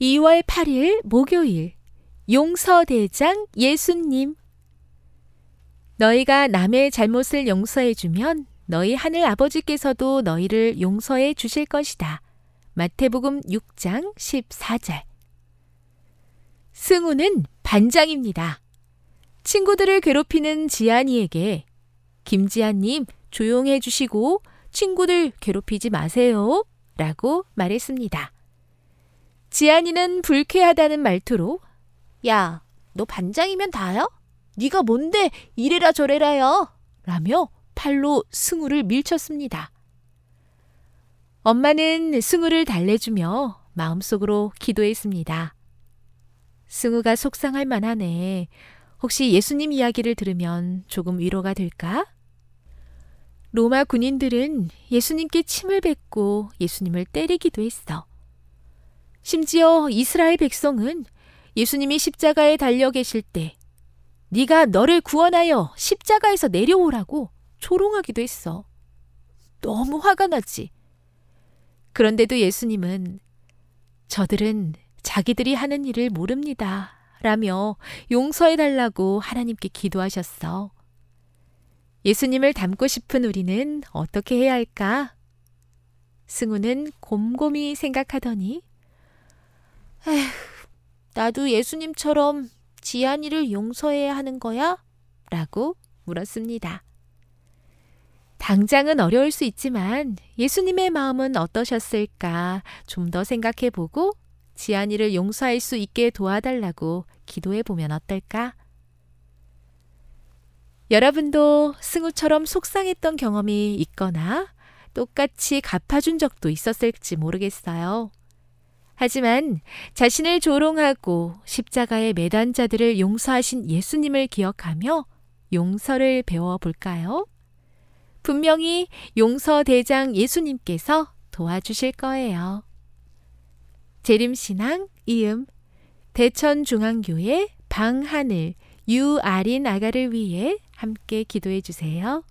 2월 8일 목요일 용서대장 예수님 너희가 남의 잘못을 용서해 주면 너희 하늘 아버지께서도 너희를 용서해 주실 것이다. 마태복음 6장 14절 승우는 반장입니다. 친구들을 괴롭히는 지안이에게 김지아님 조용해 주시고 친구들 괴롭히지 마세요. 라고 말했습니다. 지안이는 불쾌하다는 말투로 야, 너 반장이면 다요? 네가 뭔데 이래라 저래라요? 라며 팔로 승우를 밀쳤습니다. 엄마는 승우를 달래주며 마음속으로 기도했습니다. 승우가 속상할 만하네. 혹시 예수님 이야기를 들으면 조금 위로가 될까? 로마 군인들은 예수님께 침을 뱉고 예수님을 때리기도 했어. 심지어 이스라엘 백성은 예수님이 십자가에 달려 계실 때 네가 너를 구원하여 십자가에서 내려오라고 조롱하기도 했어. 너무 화가 나지. 그런데도 예수님은 저들은 자기들이 하는 일을 모릅니다. 라며 용서해 달라고 하나님께 기도하셨어. 예수님을 닮고 싶은 우리는 어떻게 해야 할까? 승우는 곰곰이 생각하더니, 나도 예수님처럼 지안이를 용서해야 하는 거야? 라고 물었습니다. 당장은 어려울 수 있지만 예수님의 마음은 어떠셨을까 좀 더 생각해 보고 지안이를 용서할 수 있게 도와달라고 기도해 보면 어떨까? 여러분도 승우처럼 속상했던 경험이 있거나 똑같이 갚아준 적도 있었을지 모르겠어요. 하지만 자신을 조롱하고 십자가에 매단 자들을 용서하신 예수님을 기억하며 용서를 배워볼까요? 분명히 용서 대장 예수님께서 도와주실 거예요. 재림신앙 이음 대천중앙교회 방하늘 유아린 아가를 위해 함께 기도해 주세요.